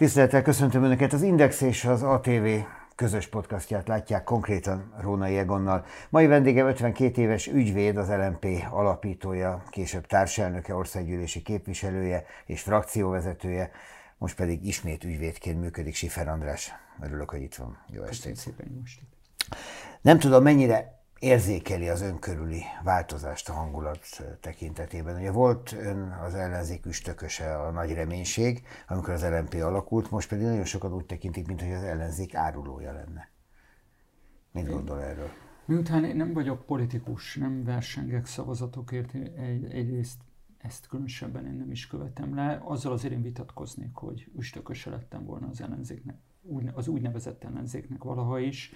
Tisztelettel köszöntöm Önöket, az Index és az ATV közös podcastját látják konkrétan Rónai Egonnal. Mai vendége 52 éves ügyvéd, az LMP alapítója, később társelnöke, országgyűlési képviselője és frakcióvezetője, most pedig ismét ügyvédként működik Sifer András. Örülök, hogy itt van. Jó estét. szépen, jó estét. Nem tudom, mennyire érzékeli az önkörüli változást a hangulat tekintetében. Ugye volt ön az ellenzék üstököse a nagy reménység, amikor az LNP alakult, most pedig nagyon sokan úgy tekintik, mintha az ellenzék árulója lenne. Mit gondol erről? Miután én nem vagyok politikus, nem versengek szavazatokért, egy, egyrészt ezt különösebben én nem is követem le, azzal azért én vitatkoznék, hogy üstököse lettem volna az ellenzéknek, az úgynevezett ellenzéknek valaha is,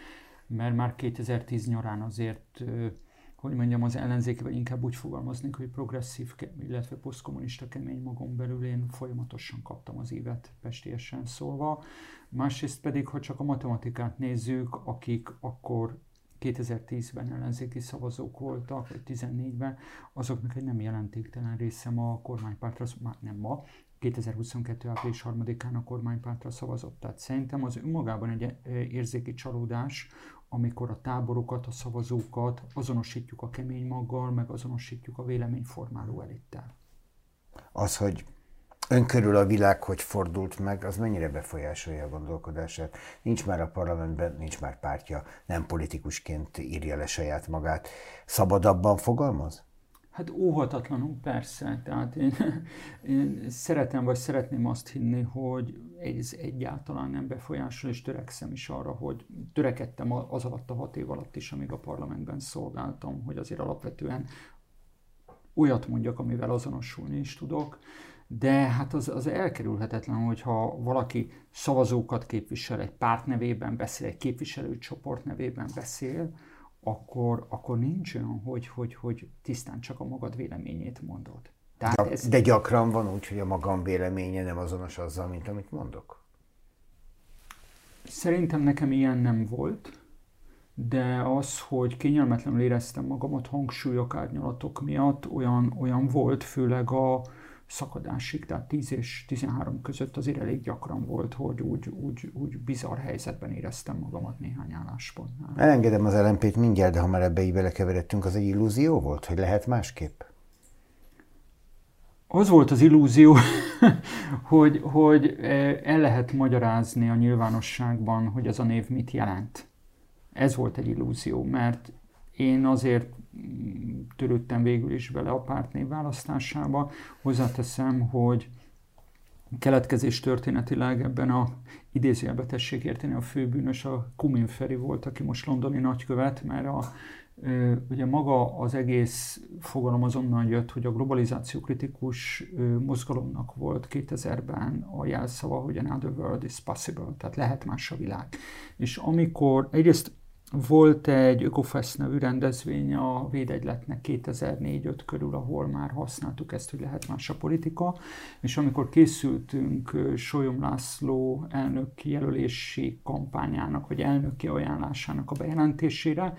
mert már 2010 nyarán azért, hogy mondjam, az ellenzéki, vagy inkább úgy fogalmaznék, hogy progresszív, illetve posztkommunista kemény magam belül én folyamatosan kaptam az évet pestiesen szólva. Másrészt pedig, ha csak a matematikát nézzük, akik akkor 2010-ben ellenzéki szavazók voltak, vagy 14-ben, azoknak egy nem jelentéktelen része ma a kormánypártra, már nem ma, 2022. április 3-án a kormánypártra szavazott. Tehát szerintem az önmagában egy érzéki csalódás, amikor a táborokat, a szavazókat azonosítjuk a kemény maggal, meg azonosítjuk a véleményformáló elittel. Az, hogy ön körül a világ hogy fordult meg, az mennyire befolyásolja a gondolkodását? Nincs már a parlamentben, nincs már pártja, nem politikusként írja le saját magát. Szabadabban fogalmaz? Hát óhatatlanul persze. Tehát én, én szeretem, vagy szeretném azt hinni, hogy ez egyáltalán nem befolyásol, és törekszem is arra, hogy törekedtem az alatt a hat év alatt is, amíg a parlamentben szolgáltam, hogy azért alapvetően olyat mondjak, amivel azonosulni is tudok, de hát az, az elkerülhetetlen, hogyha valaki szavazókat képvisel, egy párt nevében beszél, egy képviselőcsoport nevében beszél, akkor, akkor nincs olyan, hogy, hogy, hogy tisztán csak a magad véleményét mondod. Tehát de, ez... de gyakran van úgy, hogy a magam véleménye nem azonos azzal, mint amit mondok? Szerintem nekem ilyen nem volt, de az, hogy kényelmetlenül éreztem magamat hangsúlyok, árnyalatok miatt, olyan, olyan volt, főleg a, szakadásig, tehát 10 és 13 között azért elég gyakran volt, hogy úgy, úgy, úgy bizarr helyzetben éreztem magamat néhány álláspontnál. Elengedem az lmp mindjárt, de ha már ebbe így belekeveredtünk, az egy illúzió volt, hogy lehet másképp? Az volt az illúzió, hogy, hogy eh, el lehet magyarázni a nyilvánosságban, hogy ez a név mit jelent. Ez volt egy illúzió, mert én azért törődtem végül is bele a pártnév választásába. Hozzáteszem, hogy keletkezés történetileg ebben a idézőjelbe tessék érteni, a főbűnös a Kumin Feri volt, aki most londoni nagykövet, mert a, ugye maga az egész fogalom azonnal jött, hogy a globalizáció kritikus mozgalomnak volt 2000-ben a jelszava, hogy another world is possible, tehát lehet más a világ. És amikor egyrészt volt egy Ökofest nevű rendezvény a Védegyletnek 2004-5 körül, ahol már használtuk ezt, hogy lehet más a politika, és amikor készültünk Solyom László elnök jelölési kampányának, vagy elnöki ajánlásának a bejelentésére,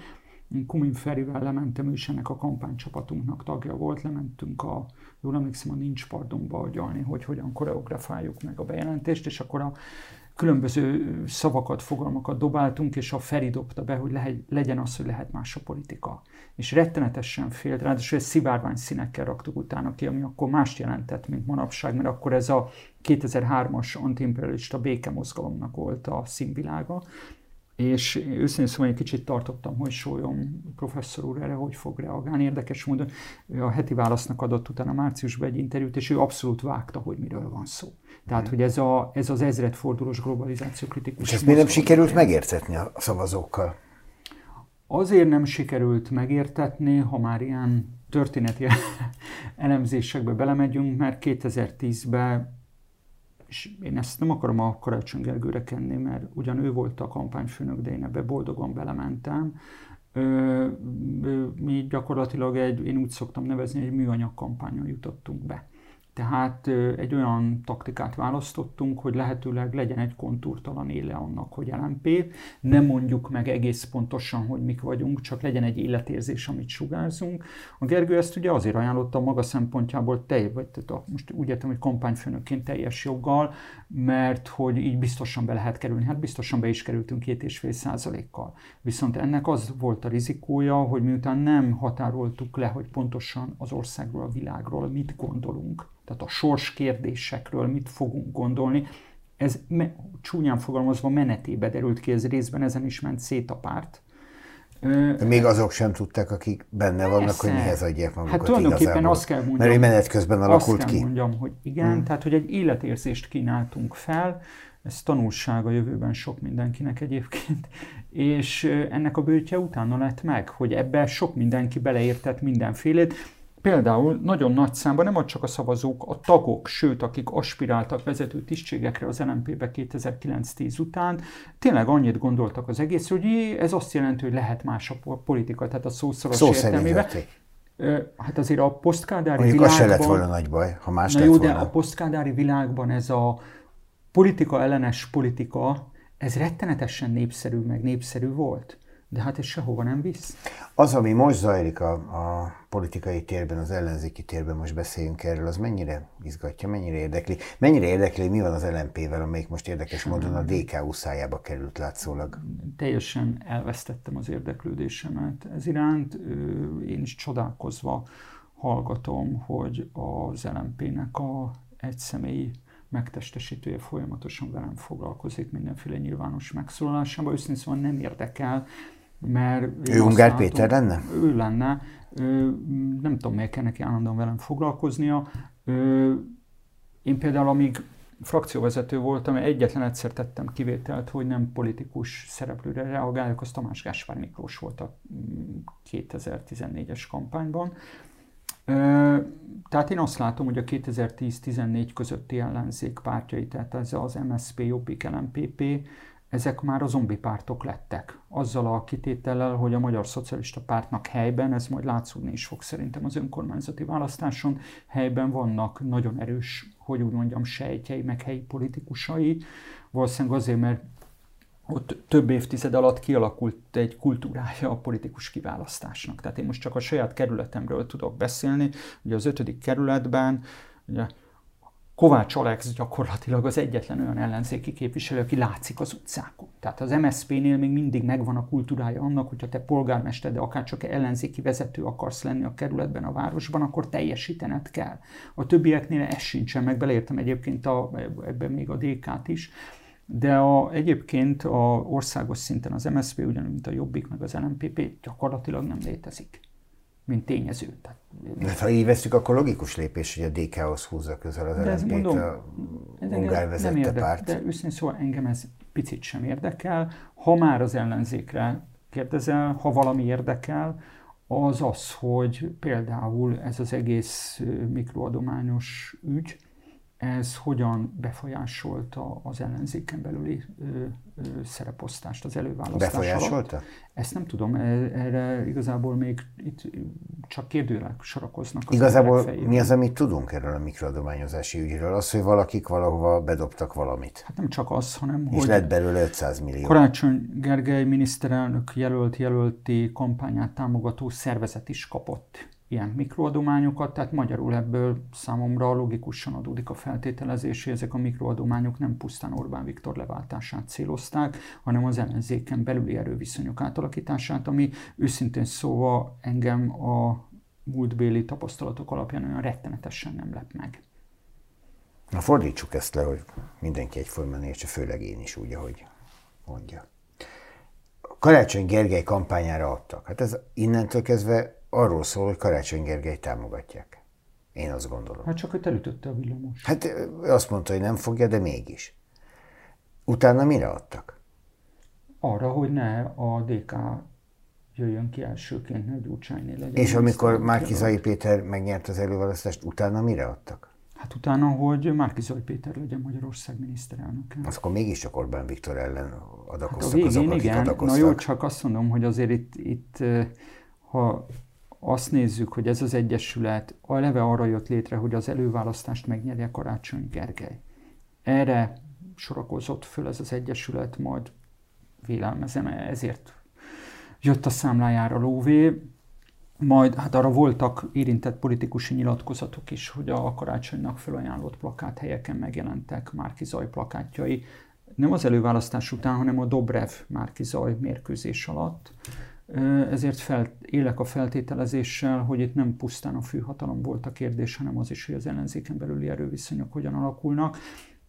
Kumin Ferivel lementem, ő is ennek a kampánycsapatunknak tagja volt, lementünk a, jól emlékszem, a Nincs Pardonba agyalni, hogy hogyan koreografáljuk meg a bejelentést, és akkor a különböző szavakat, fogalmakat dobáltunk, és a Feri dobta be, hogy legyen az, hogy lehet más a politika. És rettenetesen félt, ráadásul egy szivárvány színekkel raktuk utána ki, ami akkor mást jelentett, mint manapság, mert akkor ez a 2003-as antiimperialista békemozgalomnak volt a színvilága, és őszintén szóval egy kicsit tartottam, hogy sólyom professzor úr erre hogy fog reagálni. Érdekes módon a heti válasznak adott utána márciusban egy interjút, és ő abszolút vágta, hogy miről van szó. Tehát, hogy ez, a, ez az ezredfordulós globalizáció kritikus. És ezt miért nem sikerült megértetni a szavazókkal? Azért nem sikerült megértetni, ha már ilyen történeti elemzésekbe belemegyünk, mert 2010-ben és én ezt nem akarom a Karácsony Gergőre kenni, mert ugyan ő volt a kampányfőnök, de én ebbe boldogan belementem. Mi gyakorlatilag egy, én úgy szoktam nevezni, egy műanyag kampányon jutottunk be. Tehát egy olyan taktikát választottunk, hogy lehetőleg legyen egy kontúrtalan éle annak, hogy LMP. Nem mondjuk meg egész pontosan, hogy mik vagyunk, csak legyen egy életérzés, amit sugárzunk. A Gergő ezt ugye azért ajánlotta a maga szempontjából, te, vagy tehát most úgy értem, hogy kampányfőnökként teljes joggal, mert hogy így biztosan be lehet kerülni. Hát biztosan be is kerültünk két és fél százalékkal. Viszont ennek az volt a rizikója, hogy miután nem határoltuk le, hogy pontosan az országról, a világról mit gondolunk, tehát a sors kérdésekről mit fogunk gondolni, ez me, csúnyán fogalmazva menetébe derült ki, ez részben ezen is ment szét a párt. Még azok sem tudták, akik benne Persze. vannak, hogy mihez adják magukat Hát tulajdonképpen igazából. azt kell mondjam, mert menet közben alakult azt ki. kell mondjam, hogy igen, hmm. tehát hogy egy életérzést kínáltunk fel, ez tanulság a jövőben sok mindenkinek egyébként, és ennek a bőtje utána lett meg, hogy ebbe sok mindenki beleértett mindenfélét, Például nagyon nagy számban nem csak a szavazók, a tagok, sőt, akik aspiráltak vezető tisztségekre az LNP-be 2009-10 után, tényleg annyit gondoltak az egész, hogy ez azt jelenti, hogy lehet más a politika, tehát a szószoros Szó értelmében. Hát azért a posztkádári Mondjuk világban... az se lett volna nagy baj, ha más na lett jó, volna. de a posztkádári világban ez a politika ellenes politika, ez rettenetesen népszerű, meg népszerű volt. De hát ez sehova nem visz. Az, ami most zajlik a, a politikai térben, az ellenzéki térben, most beszéljünk erről, az mennyire izgatja, mennyire érdekli? Mennyire érdekli, mi van az LMP-vel, amelyik most érdekes módon a DK úszájába került látszólag? Teljesen elvesztettem az érdeklődésemet ez iránt. Én is csodálkozva hallgatom, hogy az LMP-nek a egyszemélyi megtestesítője folyamatosan velem foglalkozik mindenféle nyilvános megszólalásában. Őszintén szóval nem érdekel, mert... Ő Ungár látom, Péter lenne? Ő lenne. Nem tudom, miért kell neki állandóan velem foglalkoznia. Én például, amíg frakcióvezető voltam, egyetlen egyszer tettem kivételt, hogy nem politikus szereplőre reagáljak, az Tamás Gáspár Miklós volt a 2014-es mm, kampányban. Tehát én azt látom, hogy a 2010-14 közötti ellenzék pártjai, tehát ez az MSZP, Jobbik, LMPP, ezek már a zombi pártok lettek. Azzal a kitétellel, hogy a Magyar Szocialista Pártnak helyben, ez majd látszódni is fog szerintem az önkormányzati választáson, helyben vannak nagyon erős, hogy úgy mondjam, sejtjei, meg helyi politikusai. Valószínűleg azért, mert ott több évtized alatt kialakult egy kultúrája a politikus kiválasztásnak. Tehát én most csak a saját kerületemről tudok beszélni. Ugye az ötödik kerületben ugye Kovács Alex gyakorlatilag az egyetlen olyan ellenzéki képviselő, aki látszik az utcákon. Tehát az MSZP-nél még mindig megvan a kultúrája annak, hogyha te polgármester, de akár csak ellenzéki vezető akarsz lenni a kerületben, a városban, akkor teljesítened kell. A többieknél ez sincsen, meg beleértem egyébként a, ebben még a DK-t is. De a, egyébként a országos szinten az MSZP, ugyanúgy, mint a Jobbik, meg az LMPP gyakorlatilag nem létezik, mint tényező. Tehát, de ha így veszük, akkor logikus lépés, hogy a DK-hoz húzza közel az LMP-t a Ungár vezette érdekel, párt. De őszintén szóval engem ez picit sem érdekel. Ha már az ellenzékre kérdezel, ha valami érdekel, az az, hogy például ez az egész mikroadományos ügy, ez hogyan befolyásolta az ellenzéken belüli ö, ö, szereposztást, az előválasztás Befolyásolta? Alatt. Ezt nem tudom, e, erre igazából még itt csak kérdőjelek sorakoznak. Az igazából mi az, amit tudunk erről a mikroadományozási ügyről? Az, hogy valakik valahova bedobtak valamit. Hát nem csak az, hanem És hogy... lett belőle 500 millió. Karácsony Gergely miniszterelnök jelölt jelölti kampányát támogató szervezet is kapott ilyen mikroadományokat, tehát magyarul ebből számomra logikusan adódik a feltételezés, hogy ezek a mikroadományok nem pusztán Orbán Viktor leváltását célozták, hanem az ellenzéken belüli erőviszonyok átalakítását, ami őszintén szóval engem a múltbéli tapasztalatok alapján olyan rettenetesen nem lep meg. Na fordítsuk ezt le, hogy mindenki egyformán értse, főleg én is úgy, ahogy mondja. Karácsony Gergely kampányára adtak. Hát ez innentől kezdve arról szól, hogy Karácsony Gergely támogatják. Én azt gondolom. Hát csak, hogy elütötte a villamos. Hát azt mondta, hogy nem fogja, de mégis. Utána mire adtak? Arra, hogy ne a DK jöjjön ki elsőként, ne Gyurcsányné legyen. És amikor Márkizai Péter megnyert az előválasztást, utána mire adtak? Hát utána, hogy Márkizai Péter legyen Magyarország miniszterelnöke. Az akkor mégiscsak Orbán Viktor ellen adakoztak hát a végén, azok, akik igen. adakoztak. Na jó, csak azt mondom, hogy azért itt, itt ha azt nézzük, hogy ez az egyesület eleve arra jött létre, hogy az előválasztást megnyerje Karácsony Gergely. Erre sorakozott föl ez az egyesület, majd vélelmezem, ezért jött a számlájára lóvé, majd hát arra voltak érintett politikusi nyilatkozatok is, hogy a karácsonynak felajánlott plakát helyeken megjelentek Márki Zaj plakátjai, nem az előválasztás után, hanem a Dobrev Márki Zaj mérkőzés alatt. Ezért fel, élek a feltételezéssel, hogy itt nem pusztán a főhatalom volt a kérdés, hanem az is, hogy az ellenzéken belüli erőviszonyok hogyan alakulnak.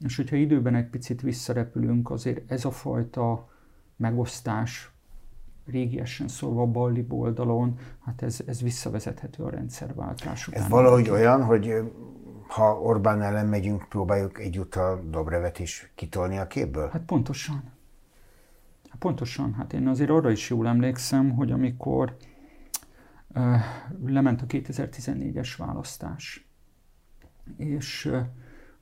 És hogyha időben egy picit visszarepülünk, azért ez a fajta megosztás, régiesen szólva a balli oldalon, hát ez, ez visszavezethető a rendszerváltás után. Ez valahogy olyan, hogy ha Orbán ellen megyünk, próbáljuk egyúttal Dobrevet is kitolni a képből? Hát pontosan. Hát pontosan. Hát én azért arra is jól emlékszem, hogy amikor uh, lement a 2014-es választás, és uh,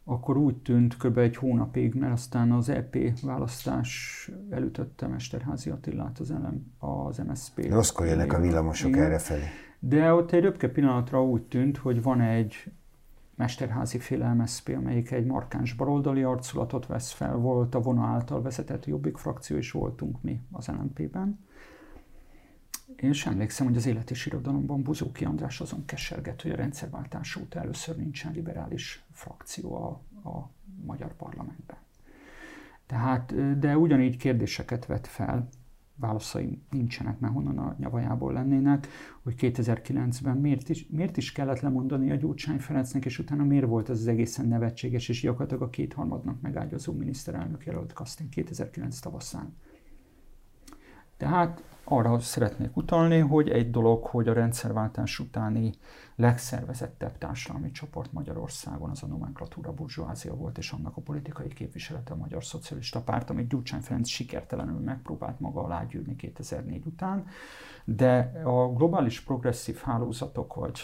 akkor úgy tűnt kb. egy hónapig, mert aztán az EP választás elütötte Mesterházi Attillát az, LM, az MSZP. Rosszkor jönnek a villamosok erre felé. De ott egy röpke pillanatra úgy tűnt, hogy van egy Mesterházi féle MSZP, amelyik egy markáns baloldali arculatot vesz fel, volt a vona által vezetett Jobbik frakció, és voltunk mi az LNP-ben. És emlékszem, hogy az élet és irodalomban Buzóki András azon keserget, hogy a rendszerváltás óta először nincsen liberális frakció a, a magyar parlamentben. Tehát, de ugyanígy kérdéseket vet fel, válaszai nincsenek, mert honnan a nyavajából lennének, hogy 2009-ben miért is, miért is kellett lemondani a Gyurcsány Ferencnek, és utána miért volt ez az egészen nevetséges, és gyakorlatilag a kétharmadnak megágyazó miniszterelnök jelölt Kasztin 2009 tavaszán. Tehát arra szeretnék utalni, hogy egy dolog, hogy a rendszerváltás utáni legszervezettebb társadalmi csoport Magyarországon az a nomenklatúra burzsóázia volt, és annak a politikai képviselete a Magyar Szocialista Párt, amit Gyurcsány Ferenc sikertelenül megpróbált maga alá gyűrni 2004 után, de a globális progresszív hálózatok, vagy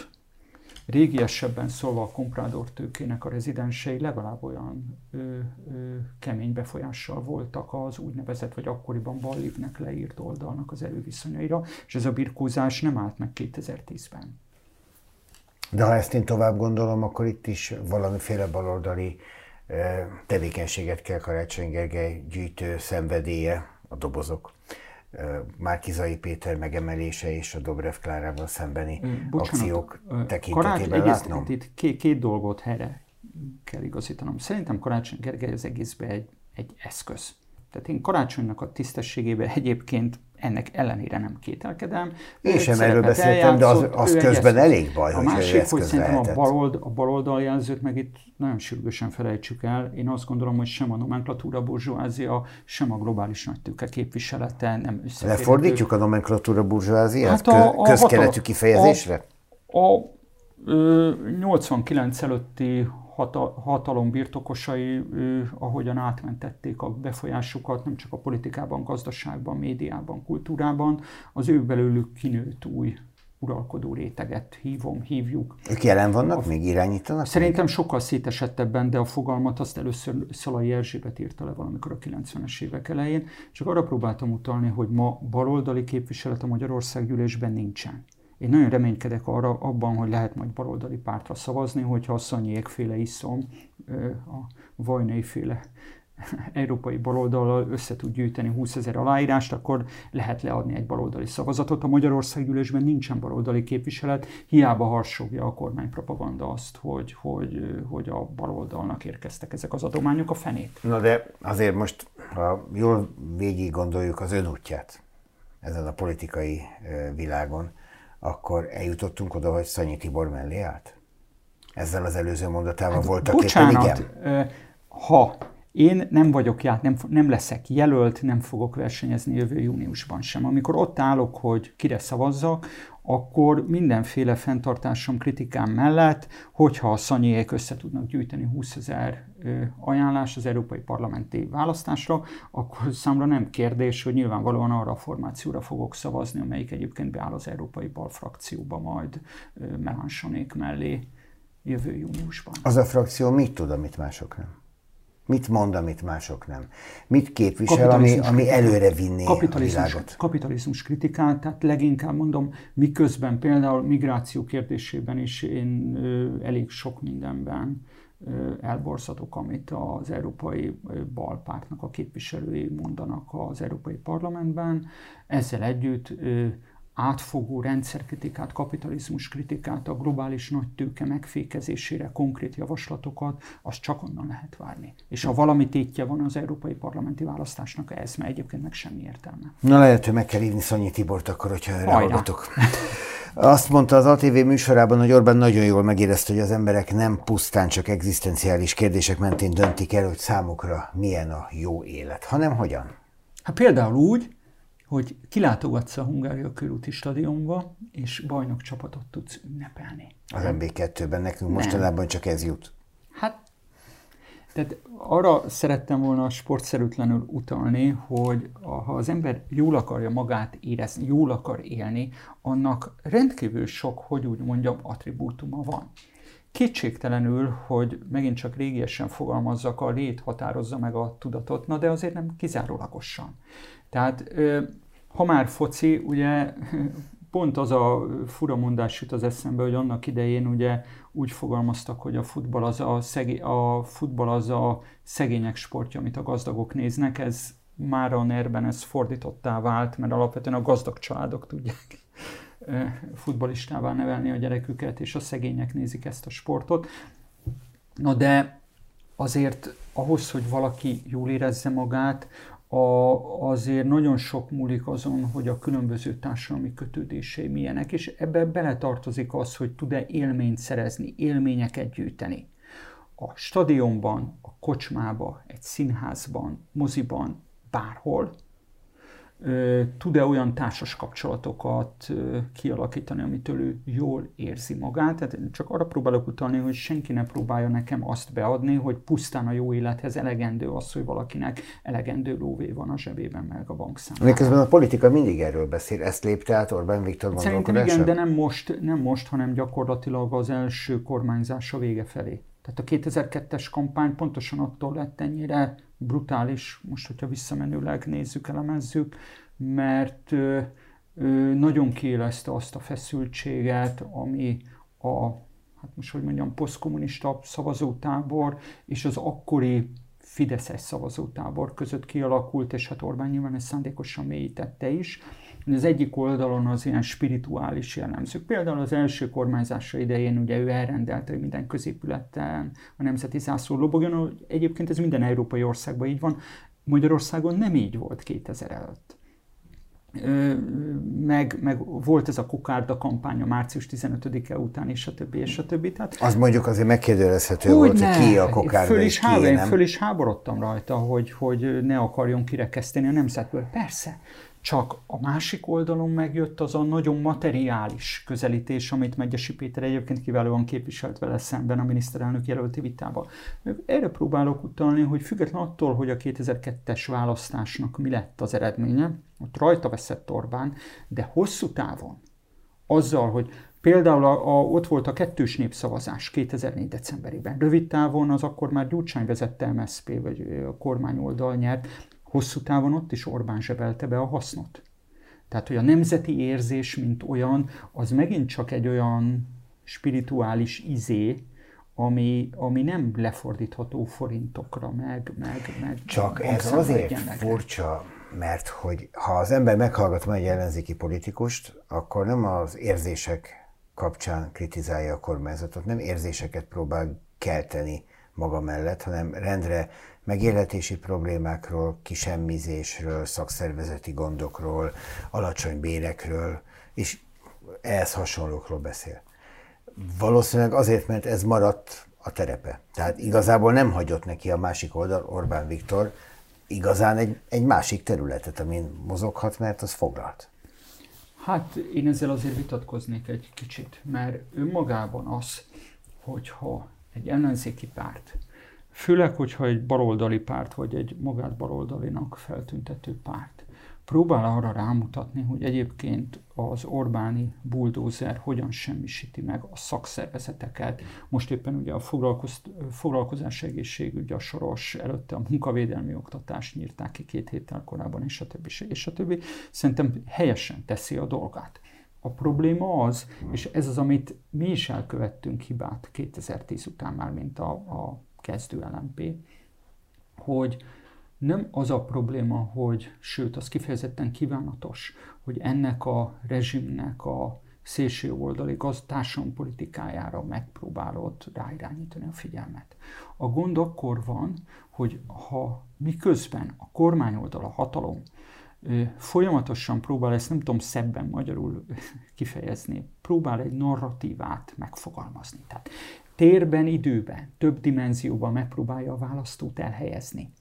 régiesebben szólva a komprádor tőkének a rezidensei legalább olyan ö, ö, kemény befolyással voltak az úgynevezett, vagy akkoriban Ballivnek leírt oldalnak az előviszonyaira, és ez a birkózás nem állt meg 2010-ben. De ha ezt én tovább gondolom, akkor itt is valamiféle baloldali tevékenységet kell Karácsony Gergely gyűjtő szenvedélye, a dobozok Márkizai Péter megemelése és a Dobrev Klárával szembeni Bocsánat, akciók tekintetében látnom? Itt két, két dolgot helyre kell igazítanom. Szerintem Karácsony Gergely az egészben egy, egy eszköz. Tehát én karácsonynak a tisztességében egyébként ennek ellenére nem kételkedem. Én sem erről beszéltem, de az, az közben eszköz. elég baj, hogy A másik, hogy szerintem lehetett. a balold, a baloldal jelzőt meg itt nagyon sürgősen felejtsük el. Én azt gondolom, hogy sem a nomenklatúra burzsóázia, sem a globális nagytőke képviselete nem összeférhető. Lefordítjuk a nomenklatúra burzsóáziát hát a, a közkeletű kifejezésre? A, a, a 89 előtti hatalom birtokosai, ahogyan átmentették a befolyásukat, nem csak a politikában, gazdaságban, médiában, kultúrában, az ő belőlük kinőtt új uralkodó réteget hívom, hívjuk. Ők jelen vannak, a, még irányítanak? Szerintem még? sokkal szétesettebben, de a fogalmat azt először Szalai Erzsébet írta le valamikor a 90-es évek elején. Csak arra próbáltam utalni, hogy ma baloldali képviselet a Magyarország gyűlésben nincsen. Én nagyon reménykedek arra, abban, hogy lehet majd baloldali pártra szavazni, hogyha a Szanyi féle iszom, a Vajnai féle európai baloldallal össze tud gyűjteni 20 ezer aláírást, akkor lehet leadni egy baloldali szavazatot. A Magyarország gyűlésben nincsen baloldali képviselet, hiába harsogja a kormánypropaganda azt, hogy, hogy, hogy a baloldalnak érkeztek ezek az adományok a fenét. Na de azért most, ha jól végig gondoljuk az ön útját ezen a politikai világon, akkor eljutottunk oda, hogy Szanyi Tibor mellé állt? Ezzel az előző mondatával hát, voltak bocsánat, igen? ha én nem vagyok ját, nem, nem leszek jelölt, nem fogok versenyezni jövő júniusban sem. Amikor ott állok, hogy kire szavazzak, akkor mindenféle fenntartásom, kritikám mellett, hogyha a szanyiek össze tudnak gyűjteni 20 ezer ajánlás az európai parlamenti választásra, akkor számra nem kérdés, hogy nyilvánvalóan arra a formációra fogok szavazni, amelyik egyébként beáll az európai bal frakcióba majd Melanchonék mellé jövő júniusban. Az a frakció mit tud, amit mások nem? Mit mond, amit mások nem? Mit képvisel, ami, ami előre vinni kapitalizmus, a világot? Kapitalizmus kritikát, tehát leginkább mondom, miközben például migráció kérdésében is én ö, elég sok mindenben ö, elborzatok, amit az Európai Balpártnak a képviselői mondanak az Európai Parlamentben. Ezzel együtt ö, átfogó rendszerkritikát, kapitalizmus kritikát, a globális nagytőke megfékezésére konkrét javaslatokat, azt csak onnan lehet várni. És ha valami tétje van az európai parlamenti választásnak, ez mert egyébként meg semmi értelme. Na lehet, hogy meg kell hívni Szonyi Tibort akkor, hogyha erre hallgatok. Azt mondta az ATV műsorában, hogy Orbán nagyon jól megérezte, hogy az emberek nem pusztán csak egzisztenciális kérdések mentén döntik el, hogy számukra milyen a jó élet, hanem hogyan. Hát például úgy, hogy kilátogatsz a Hungária körúti stadionba, és bajnok csapatot tudsz ünnepelni. Az MB2-ben nekünk mostanában csak ez jut. Hát, tehát arra szerettem volna sportszerűtlenül utalni, hogy ha az ember jól akarja magát érezni, jól akar élni, annak rendkívül sok, hogy úgy mondjam, attribútuma van. Kétségtelenül, hogy megint csak régiesen fogalmazzak, a lét határozza meg a tudatot, na de azért nem kizárólagosan. Tehát ha már foci, ugye pont az a fura mondás jut az eszembe, hogy annak idején ugye úgy fogalmaztak, hogy a futball az a, szegé- a, futball az a szegények sportja, amit a gazdagok néznek. Ez már a nerben ez fordítottá vált, mert alapvetően a gazdag családok tudják futbolistává nevelni a gyereküket, és a szegények nézik ezt a sportot. Na de azért ahhoz, hogy valaki jól érezze magát, a, azért nagyon sok múlik azon, hogy a különböző társadalmi kötődései milyenek, és ebbe beletartozik az, hogy tud-e élményt szerezni, élményeket gyűjteni. A stadionban, a kocsmába, egy színházban, moziban, bárhol, tud-e olyan társas kapcsolatokat kialakítani, amitől ő jól érzi magát. Tehát csak arra próbálok utalni, hogy senki ne próbálja nekem azt beadni, hogy pusztán a jó élethez elegendő az, hogy valakinek elegendő lóvé van a zsebében, meg a bankszámlán. Miközben a politika mindig erről beszél. Ezt lépte át Orbán Viktor Szerintem igen, de nem most, nem most, hanem gyakorlatilag az első kormányzása vége felé. Tehát a 2002-es kampány pontosan attól lett ennyire brutális, most, hogyha visszamenőleg nézzük, elemezzük, mert nagyon kiélezte azt a feszültséget, ami a, hát most hogy mondjam, posztkommunista szavazótábor és az akkori Fideszes szavazótábor között kialakult, és hát Orbán nyilván ezt szándékosan mélyítette is. Az egyik oldalon az ilyen spirituális jellemzők. Például az első kormányzása idején ugye ő elrendelte, hogy minden középületen a nemzeti zászló lobogjon. Egyébként ez minden európai országban így van. Magyarországon nem így volt 2000 előtt meg, meg volt ez a kokárda kampánya március 15-e után, és a többi, és a többi. Tehát, az mondjuk azért megkérdőjelezhető volt, ne. hogy ki a kokárda, föl is, és ki, én föl is háborodtam rajta, hogy, hogy ne akarjon kirekeszteni a nemzetből. Persze, csak a másik oldalon megjött az a nagyon materiális közelítés, amit Megyesi Péter egyébként kiválóan képviselt vele szemben a miniszterelnök jelölti vitában. Erre próbálok utalni, hogy független attól, hogy a 2002-es választásnak mi lett az eredménye, ott rajta veszett Orbán, de hosszú távon azzal, hogy Például a, a, ott volt a kettős népszavazás 2004. decemberében. Rövid távon az akkor már Gyurcsány vezette MSZP, vagy a kormányoldal nyert, hosszú távon ott is Orbán zsebelte be a hasznot. Tehát, hogy a nemzeti érzés, mint olyan, az megint csak egy olyan spirituális izé, ami, ami nem lefordítható forintokra, meg, meg, meg Csak ez azért furcsa, mert hogy ha az ember meghallgat egy ellenzéki politikust, akkor nem az érzések kapcsán kritizálja a kormányzatot, nem érzéseket próbál kelteni maga mellett, hanem rendre megélhetési problémákról, kisemmizésről, szakszervezeti gondokról, alacsony bérekről, és ehhez hasonlókról beszél. Valószínűleg azért, mert ez maradt a terepe. Tehát igazából nem hagyott neki a másik oldal, Orbán Viktor, igazán egy, egy másik területet, amin mozoghat, mert az foglalt. Hát én ezzel azért vitatkoznék egy kicsit, mert önmagában az, hogyha egy ellenzéki párt Főleg, hogyha egy baloldali párt, vagy egy magát baloldalinak feltüntető párt, próbál arra rámutatni, hogy egyébként az Orbáni buldózer hogyan semmisíti meg a szakszervezeteket. Most éppen ugye a foglalkoz, foglalkozás egészségügy, a soros, előtte a munkavédelmi oktatást nyírták ki két héttel korábban, és a többi, és a többi. Szerintem helyesen teszi a dolgát. A probléma az, és ez az, amit mi is elkövettünk hibát 2010 után már, mint a, a kezdő LMP, hogy nem az a probléma, hogy, sőt, az kifejezetten kívánatos, hogy ennek a rezsimnek a szélső oldali politikájára megpróbálod ráirányítani a figyelmet. A gond akkor van, hogy ha miközben a kormányoldal, a hatalom folyamatosan próbál, ezt nem tudom szebben magyarul kifejezni, próbál egy narratívát megfogalmazni. Tehát térben, időben, több dimenzióban megpróbálja a választót elhelyezni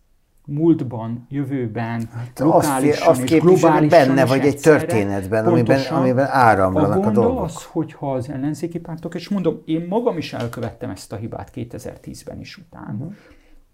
múltban, jövőben, hát lokálisan azt, azt és globálisan benne vagy egy történetben, amiben, amiben áramlanak a, a dolgok. az, hogyha az ellenzéki pártok, és mondom, én magam is elkövettem ezt a hibát 2010-ben is után, uh-huh.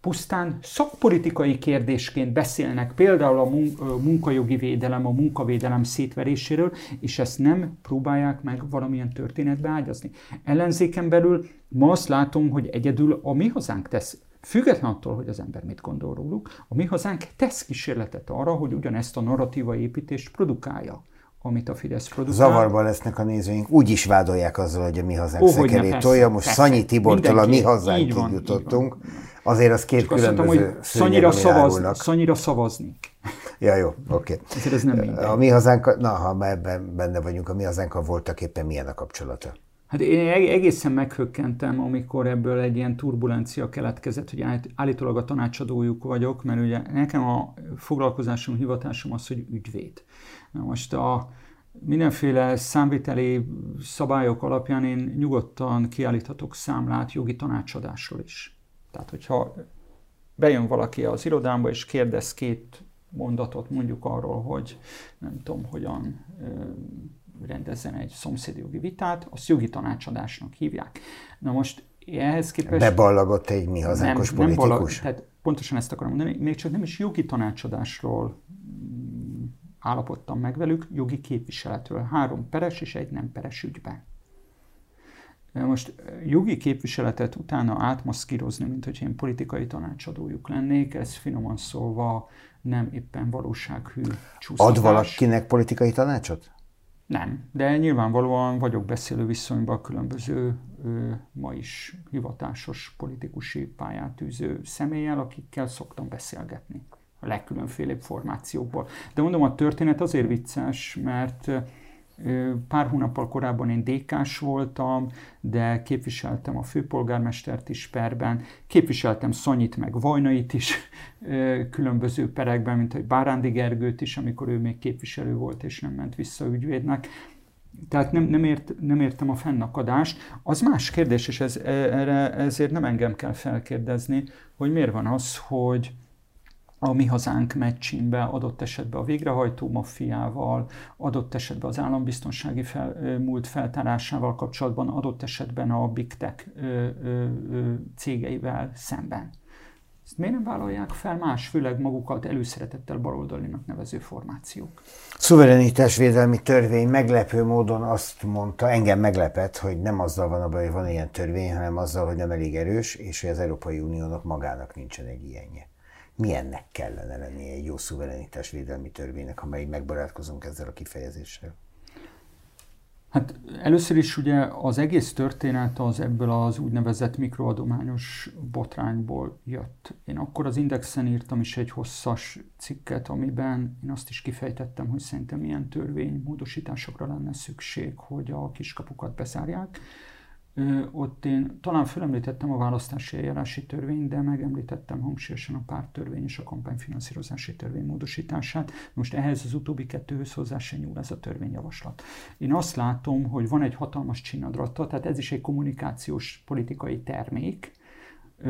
Pusztán szakpolitikai kérdésként beszélnek például a munkajogi védelem, a munkavédelem szétveréséről, és ezt nem próbálják meg valamilyen történetbe ágyazni. Ellenzéken belül ma azt látom, hogy egyedül a mi hazánk tesz Független attól, hogy az ember mit gondol róluk, a mi hazánk tesz kísérletet arra, hogy ugyanezt a narratíva építést produkálja amit a Fidesz produkál. Zavarban lesznek a nézőink, úgy is vádolják azzal, hogy a mi hazánk oh, szekerét tolja. Most persze, Szanyi Tibortól a mi hazánk van, jutottunk. Azért az két Csak különböző azt mondtam, hogy Szanyira, szavaz, Szanyira szavazni. Ja, jó, oké. Okay. ez nem minden. A mi hazánk, na, ha ebben benne vagyunk, a mi hazánkkal voltak éppen milyen a kapcsolata? Hát én egészen meghökkentem, amikor ebből egy ilyen turbulencia keletkezett, hogy állítólag a tanácsadójuk vagyok, mert ugye nekem a foglalkozásom, hivatásom az, hogy ügyvéd. Na most a mindenféle számviteli szabályok alapján én nyugodtan kiállíthatok számlát jogi tanácsadásról is. Tehát, hogyha bejön valaki az irodámba és kérdez két mondatot mondjuk arról, hogy nem tudom, hogyan rendezzen egy szomszédjogi vitát, azt jogi tanácsadásnak hívják. Na most ehhez képest... Beballagott egy mi hazánkos nem, politikus? Nem ballag, tehát pontosan ezt akarom mondani, még csak nem is jogi tanácsadásról mm, állapodtam meg velük, jogi képviseletről. Három peres és egy nem peres ügyben. Most jogi képviseletet utána átmaszkírozni, mint hogy én politikai tanácsadójuk lennék, ez finoman szólva nem éppen valósághű csúsztatás. Ad valakinek politikai tanácsot? Nem, de nyilvánvalóan vagyok beszélő viszonyban a különböző ö, ma is hivatásos politikusi pályát űző személlyel, akikkel szoktam beszélgetni a legkülönfélebb formációkból. De mondom, a történet azért vicces, mert Pár hónappal korábban én dékás voltam, de képviseltem a főpolgármestert is perben, képviseltem Szanyit meg Vajnait is különböző perekben, mint hogy Bárándi Gergőt is, amikor ő még képviselő volt és nem ment vissza ügyvédnek. Tehát nem, nem, ért, nem értem a fennakadást. Az más kérdés, és ez, erre, ezért nem engem kell felkérdezni, hogy miért van az, hogy, a mi hazánk meccsinbe, adott esetben a végrehajtó maffiával, adott esetben az állambiztonsági fel, múlt feltárásával kapcsolatban, adott esetben a Big Tech ö, ö, ö, cégeivel szemben. Ezt miért nem vállalják fel más, főleg magukat előszeretettel baloldalinak nevező formációk? Szuverenitásvédelmi törvény meglepő módon azt mondta, engem meglepett, hogy nem azzal van a baj, hogy van ilyen törvény, hanem azzal, hogy nem elég erős, és hogy az Európai Uniónak magának nincsen egy ilyenje milyennek kellene lennie egy jó védelmi törvénynek, meg megbarátkozunk ezzel a kifejezéssel? Hát először is ugye az egész történet az ebből az úgynevezett mikroadományos botrányból jött. Én akkor az Indexen írtam is egy hosszas cikket, amiben én azt is kifejtettem, hogy szerintem milyen törvénymódosításokra lenne szükség, hogy a kiskapukat bezárják ott én talán felemlítettem a választási eljárási törvényt, de megemlítettem hangsúlyosan a párttörvény és a kampányfinanszírozási törvény módosítását. Most ehhez az utóbbi kettőhöz hozzá se nyúl ez a törvényjavaslat. Én azt látom, hogy van egy hatalmas csinadratta, tehát ez is egy kommunikációs politikai termék,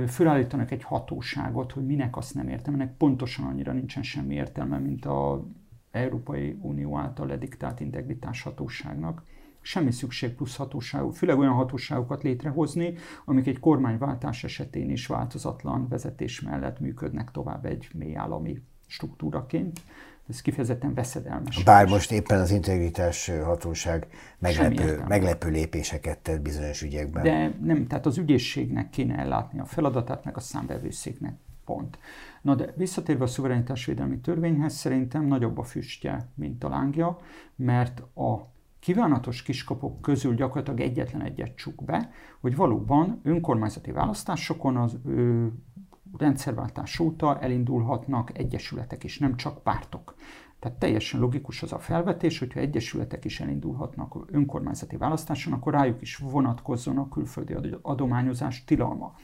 fölállítanak egy hatóságot, hogy minek azt nem értem, ennek pontosan annyira nincsen semmi értelme, mint a Európai Unió által lediktált integritás hatóságnak semmi szükség plusz hatóságú, főleg olyan hatóságokat létrehozni, amik egy kormányváltás esetén is változatlan vezetés mellett működnek tovább egy mély állami struktúraként. Ez kifejezetten veszedelmes. Bár most éppen az integritás hatóság meglepő, meglepő lépéseket tett bizonyos ügyekben. De nem, tehát az ügyészségnek kéne ellátni a feladatát, meg a számbevőszéknek pont. Na de visszatérve a szuverenitásvédelmi törvényhez, szerintem nagyobb a füstje, mint a lángja, mert a kívánatos kiskapok közül gyakorlatilag egyetlen egyet csuk be, hogy valóban önkormányzati választásokon az ö, rendszerváltás óta elindulhatnak egyesületek is, nem csak pártok. Tehát teljesen logikus az a felvetés, hogyha egyesületek is elindulhatnak önkormányzati választáson, akkor rájuk is vonatkozzon a külföldi adományozás tilalma.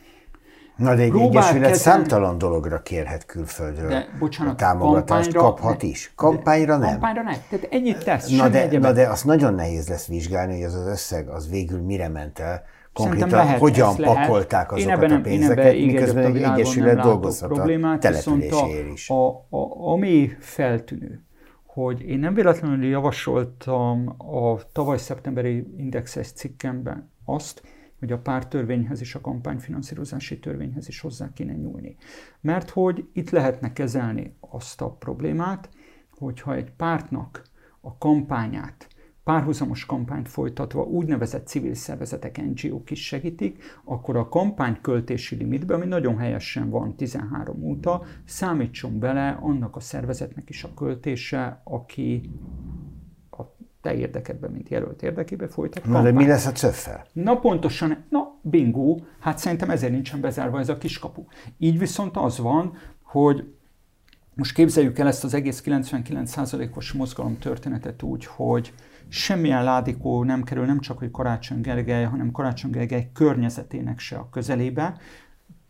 Na de egy egyesület kezelni... számtalan dologra kérhet külföldről. De, bocsánat, a támogatást kaphat ne, is. Kampányra nem. Kampányra nem. Tehát ennyit tesz. Na de, na de azt nagyon nehéz lesz vizsgálni, hogy az az összeg az végül mire ment el. Konkrétan lehet, hogyan pakolták lehet. azokat a pénzeket, miközben egy egyesület dolgozhat a településéért is. A, a, ami feltűnő, hogy én nem véletlenül javasoltam a tavaly szeptemberi indexes cikkemben azt, hogy a pártörvényhez és a kampányfinanszírozási törvényhez is hozzá kéne nyúlni. Mert hogy itt lehetne kezelni azt a problémát, hogyha egy pártnak a kampányát, párhuzamos kampányt folytatva úgynevezett civil szervezetek, NGO-k is segítik, akkor a kampányköltési limitbe, ami nagyon helyesen van 13 óta, számítson bele annak a szervezetnek is a költése, aki te érdekedben, mint jelölt érdekébe folytat Na de mi lesz a cöffel? Na pontosan, na bingo, hát szerintem ezért nincsen bezárva ez a kiskapu. Így viszont az van, hogy most képzeljük el ezt az egész 99%-os mozgalom történetet úgy, hogy semmilyen ládikó nem kerül nem csak, hogy Karácsony Gergely, hanem Karácsony Gergely környezetének se a közelébe.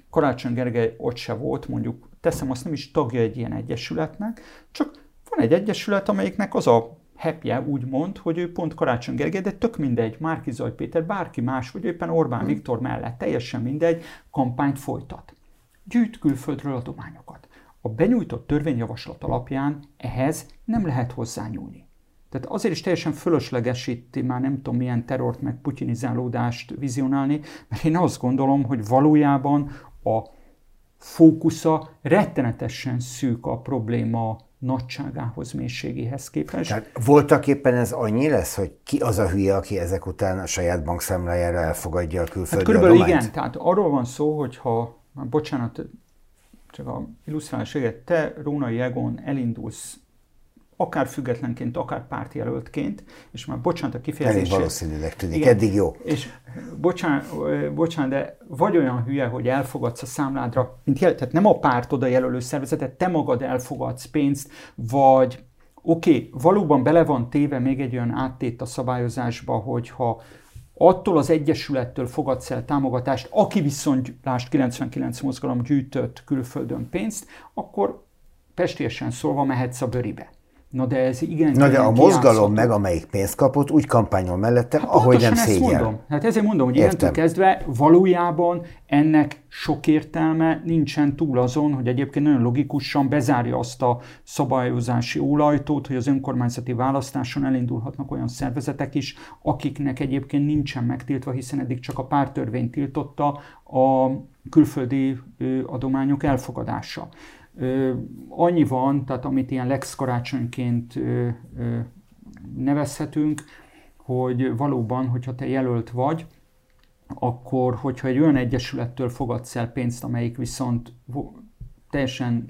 Karácsony Gergely ott se volt, mondjuk teszem azt nem is tagja egy ilyen egyesületnek, csak van egy egyesület, amelyiknek az a hepje úgy mond, hogy ő pont Karácsony Gergely, de tök mindegy, Márki Zaj Péter, bárki más, vagy éppen Orbán hmm. Viktor mellett, teljesen mindegy, kampányt folytat. Gyűjt külföldről adományokat. A benyújtott törvényjavaslat alapján ehhez nem lehet hozzányúlni. Tehát azért is teljesen fölösleges itt már nem tudom milyen terrort meg putinizálódást vizionálni, mert én azt gondolom, hogy valójában a fókusza rettenetesen szűk a probléma nagyságához, mélységéhez képest. Tehát voltak éppen ez annyi lesz, hogy ki az a hülye, aki ezek után a saját bankszámlájára elfogadja a külföldi hát körülbelül adományt? igen, tehát arról van szó, hogy ha, bocsánat, csak a illusztrálás te, Rónai Egon, elindulsz akár függetlenként, akár pártjelöltként, és már bocsánat a kifejezés. Elég valószínűleg tűnik, igen, eddig jó. És bocsánat, bocsánat, de vagy olyan hülye, hogy elfogadsz a számládra, mint jel, tehát nem a párt oda jelölő szervezetet, te magad elfogadsz pénzt, vagy oké, okay, valóban bele van téve még egy olyan áttét a szabályozásba, hogyha attól az egyesülettől fogadsz el támogatást, aki viszont, lásd 99 mozgalom gyűjtött külföldön pénzt, akkor pestiesen szólva mehetsz a bőribe. Na de ez igen. Na de a mozgalom meg, amelyik pénzt kapott, úgy kampányol mellette, hát ahogy nem szégyel. Mondom. Hát ezért mondom, hogy innentől kezdve valójában ennek sok értelme nincsen túl azon, hogy egyébként nagyon logikusan bezárja azt a szabályozási ólajtót, hogy az önkormányzati választáson elindulhatnak olyan szervezetek is, akiknek egyébként nincsen megtiltva, hiszen eddig csak a pártörvény tiltotta a külföldi adományok elfogadása. Annyi van, tehát amit ilyen lex karácsonyként nevezhetünk, hogy valóban, hogyha te jelölt vagy, akkor, hogyha egy olyan egyesülettől fogadsz el pénzt, amelyik viszont teljesen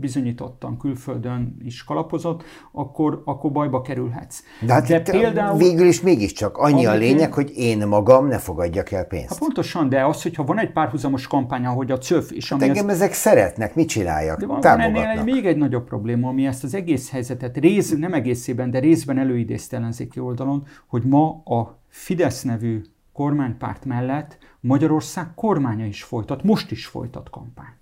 bizonyítottan külföldön is kalapozott, akkor, akkor bajba kerülhetsz. De, hát de például, végül is mégiscsak annyi a lényeg, én, hogy én magam ne fogadjak el pénzt. Hát pontosan, de az, hogyha van egy párhuzamos kampány, ahogy a CÖF és ami hát engem az... ezek szeretnek, mit csináljak? De van, van ennél egy, még egy nagyobb probléma, ami ezt az egész helyzetet rész, nem egészében, de részben előidézte ellenzéki oldalon, hogy ma a Fidesz nevű kormánypárt mellett Magyarország kormánya is folytat, most is folytat kampányt.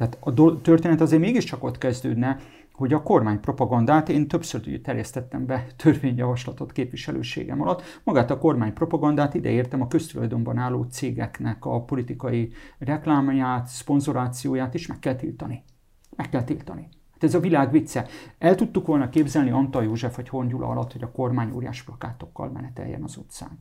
Tehát a történet azért mégiscsak ott kezdődne, hogy a kormány propagandát én többször terjesztettem be törvényjavaslatot képviselőségem alatt. Magát a kormány propagandát ideértem a köztulajdonban álló cégeknek a politikai reklámját, szponzorációját is meg kell tiltani. Meg kell tiltani. Hát ez a világ vicce. El tudtuk volna képzelni Antal József vagy Horn Gyula alatt, hogy a kormány óriás plakátokkal meneteljen az utcán.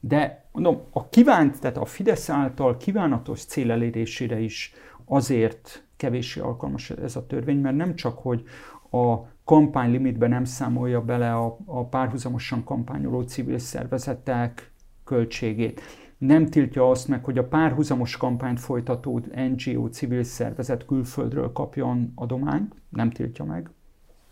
De mondom, a kívánt, tehát a Fidesz által kívánatos cél elérésére is azért kevéssé alkalmas ez a törvény, mert nem csak, hogy a kampánylimitbe nem számolja bele a, a párhuzamosan kampányoló civil szervezetek költségét. Nem tiltja azt meg, hogy a párhuzamos kampányt folytató NGO civil szervezet külföldről kapjon adományt, nem tiltja meg.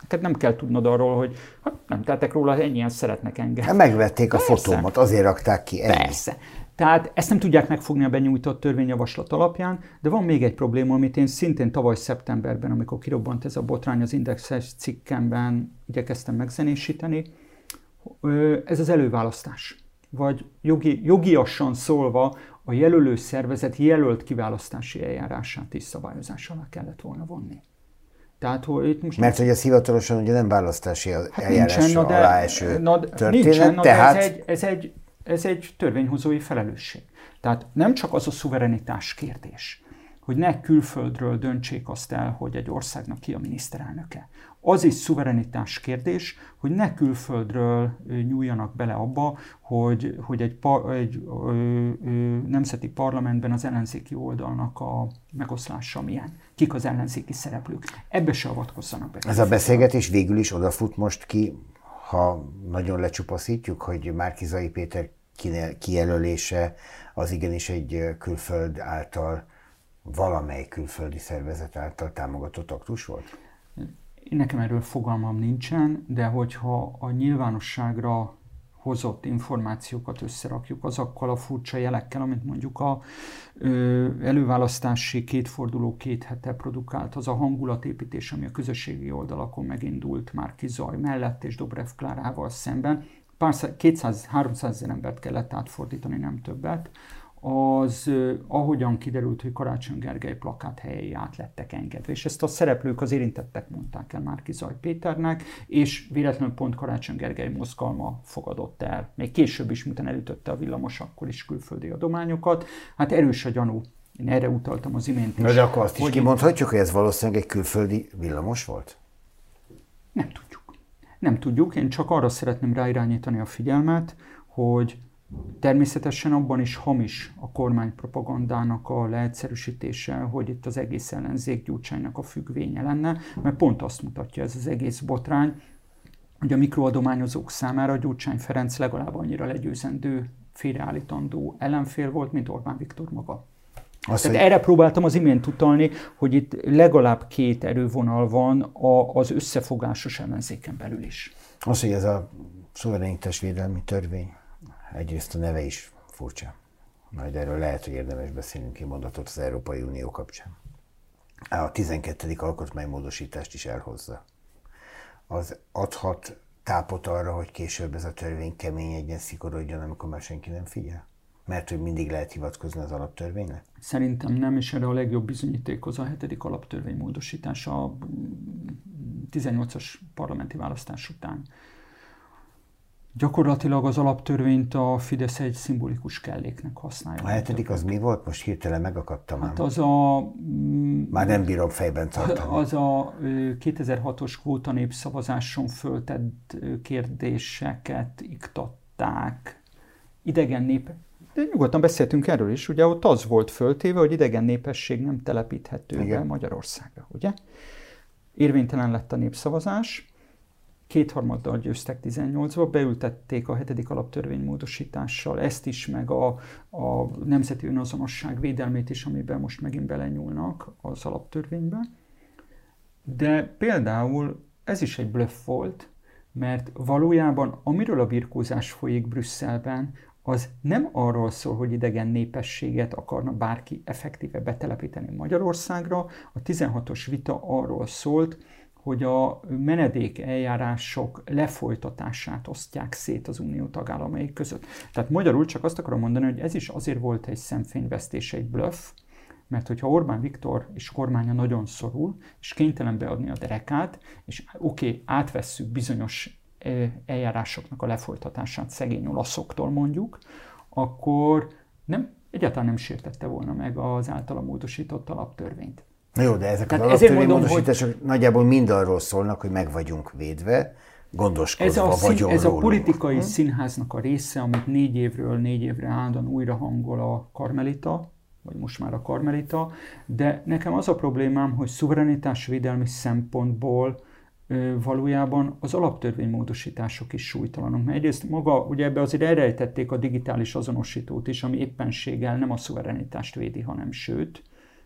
Neked nem kell tudnod arról, hogy hát nem tettek róla, ennyien szeretnek engem. Hát megvették a Persze. fotómat, azért rakták ki. Ennyi. Persze. Tehát ezt nem tudják megfogni a benyújtott törvényjavaslat alapján, de van még egy probléma, amit én szintén tavaly szeptemberben, amikor kirobbant ez a botrány az Indexes cikkemben igyekeztem megzenésíteni, ez az előválasztás. Vagy jogi, jogiasan szólva a jelölő szervezet jelölt kiválasztási eljárását is szabályozás alá kellett volna vonni. Tehát, hogy itt most Mert hogy ez hivatalosan ugye nem választási hát eljárásra nincsen, de, alá eső na, történet, nincsen, na, tehát... De ez egy, ez egy ez egy törvényhozói felelősség. Tehát nem csak az a szuverenitás kérdés, hogy ne külföldről döntsék azt el, hogy egy országnak ki a miniszterelnöke. Az is szuverenitás kérdés, hogy ne külföldről nyúljanak bele abba, hogy, hogy egy, par, egy ö, ö, nemzeti parlamentben az ellenzéki oldalnak a megoszlása milyen. Kik az ellenzéki szereplők. Ebbe se avatkozzanak be. Ez a beszélgetés végül is odafut most ki, ha nagyon lecsupaszítjuk, hogy Márkizai Péter kijelölése az igenis egy külföld által, valamely külföldi szervezet által támogatott aktus volt? Nekem erről fogalmam nincsen, de hogyha a nyilvánosságra hozott információkat összerakjuk azokkal a furcsa jelekkel, amit mondjuk a ö, előválasztási kétforduló két hete produkált, az a hangulatépítés, ami a közösségi oldalakon megindult már Kizaj mellett és Dobrev Klárával szemben, pár 200-300 ezer embert kellett átfordítani, nem többet, az ahogyan kiderült, hogy Karácsony Gergely plakát helyei át lettek engedve. És ezt a szereplők, az érintettek mondták el Márki Zaj Péternek, és véletlenül pont Karácsony Gergely mozgalma fogadott el. Még később is, miután elütötte a villamos, akkor is külföldi adományokat. Hát erős a gyanú. Én erre utaltam az imént is. Na de akkor azt is kimondhatjuk, hogy ez valószínűleg egy külföldi villamos volt? Nem tudom. Nem tudjuk, én csak arra szeretném ráirányítani a figyelmet, hogy természetesen abban is hamis a kormánypropagandának a leegyszerűsítése, hogy itt az egész ellenzék gyurcsánynak a függvénye lenne, mert pont azt mutatja ez az egész botrány, hogy a mikroadományozók számára Gyurcsány Ferenc legalább annyira legyőzendő, félreállítandó ellenfél volt, mint Orbán Viktor maga. Azt, Tehát hogy... erre próbáltam az imént utalni, hogy itt legalább két erővonal van a, az összefogásos ellenzéken belül is. Az, hogy ez a védelmi törvény, egyrészt a neve is furcsa. Majd erről lehet, hogy érdemes beszélnünk ki mondatot az Európai Unió kapcsán. A 12. alkotmánymódosítást is elhozza. Az adhat tápot arra, hogy később ez a törvény kemény egyen szigorodjon, amikor már senki nem figyel? Mert hogy mindig lehet hivatkozni az alaptörvényre? Szerintem nem, és erre a legjobb bizonyíték az a hetedik alaptörvény módosítása a 18-as parlamenti választás után. Gyakorlatilag az alaptörvényt a Fidesz egy szimbolikus kelléknek használja. A hetedik az mi volt? Most hirtelen megakadtam. Hát az a... Már nem bírom fejben tartani. Az a 2006-os kvóta népszavazáson föltett kérdéseket iktatták idegen nép, de nyugodtan beszéltünk erről is, ugye ott az volt föltéve, hogy idegen népesség nem telepíthető Igen. be Magyarországra, ugye? Érvénytelen lett a népszavazás, kétharmaddal győztek 18-ba, beültették a hetedik alaptörvény módosítással ezt is, meg a, a nemzeti önazonosság védelmét is, amiben most megint belenyúlnak az alaptörvénybe. De például ez is egy bluff volt, mert valójában amiről a birkózás folyik Brüsszelben, az nem arról szól, hogy idegen népességet akarna bárki effektíve betelepíteni Magyarországra. A 16-os vita arról szólt, hogy a menedék eljárások lefolytatását osztják szét az unió tagállamai között. Tehát magyarul csak azt akarom mondani, hogy ez is azért volt egy szemfényvesztés, egy bluff, mert hogyha Orbán Viktor és kormánya nagyon szorul, és kénytelen beadni a derekát, és oké, okay, átvesszük bizonyos eljárásoknak a lefolytatását szegény olaszoktól mondjuk, akkor nem, egyáltalán nem sértette volna meg az általa módosított alaptörvényt. Jó, de ezek Tehát az alaptörvény módosítások hogy... nagyjából mind arról szólnak, hogy meg vagyunk védve, gondoskodva ez a, vagyon Ez a politikai hm? színháznak a része, amit négy évről négy évre állandóan újra hangol a Karmelita, vagy most már a Karmelita, de nekem az a problémám, hogy szuverenitásvédelmi szempontból valójában az alaptörvénymódosítások is súlytalanok. Mert egyrészt maga, ugye ebbe azért elrejtették a digitális azonosítót is, ami éppenséggel nem a szuverenitást védi, hanem sőt,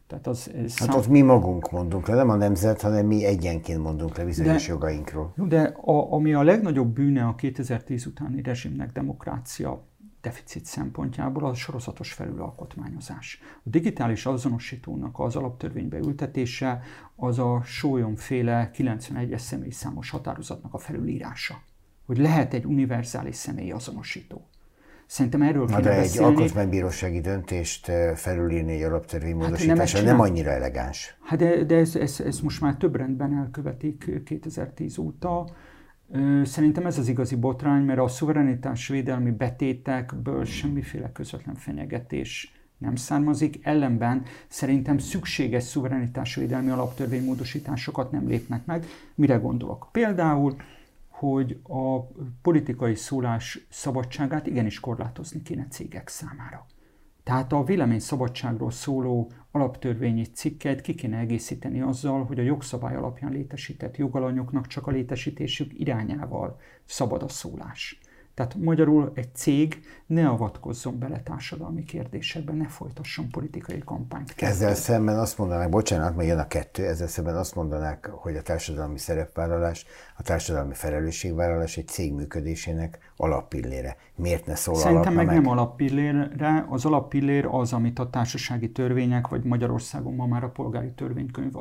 tehát az, ez hát szám... ott mi magunk mondunk le, nem a nemzet, hanem mi egyenként mondunk le bizonyos de, jogainkról. De a, ami a legnagyobb bűne a 2010 utáni rezsimnek demokrácia deficit szempontjából a sorozatos felülalkotmányozás. A digitális azonosítónak az alaptörvénybe ültetése az a sólyomféle 91-es személyszámos határozatnak a felülírása. Hogy lehet egy univerzális személyi azonosító. Szerintem erről Na de egy alkotmánybírósági döntést felülírni egy alaptörvény módosítása hát nem, nem annyira elegáns. Hát de, de ez, ez, ez most már több rendben elkövetik 2010 óta. Szerintem ez az igazi botrány, mert a szuverenitás védelmi betétekből semmiféle közvetlen fenyegetés nem származik, ellenben szerintem szükséges szuverenitásvédelmi alaptörvénymódosításokat nem lépnek meg. Mire gondolok? Például hogy a politikai szólás szabadságát igenis korlátozni kéne cégek számára. Tehát a vélemény szabadságról szóló alaptörvényi cikket ki kéne egészíteni azzal, hogy a jogszabály alapján létesített jogalanyoknak csak a létesítésük irányával szabad a szólás. Tehát magyarul egy cég ne avatkozzon bele társadalmi kérdésekben, ne folytasson politikai kampányt. Ezzel szemben azt mondanák, bocsánat, mert jön a kettő, ezzel szemben azt mondanák, hogy a társadalmi szerepvállalás, a társadalmi felelősségvállalás egy cég működésének alappillére. Miért ne szól Szerintem meg, meg nem alappillére. Az alappillér az, amit a társasági törvények, vagy Magyarországon ma már a polgári törvénykönyv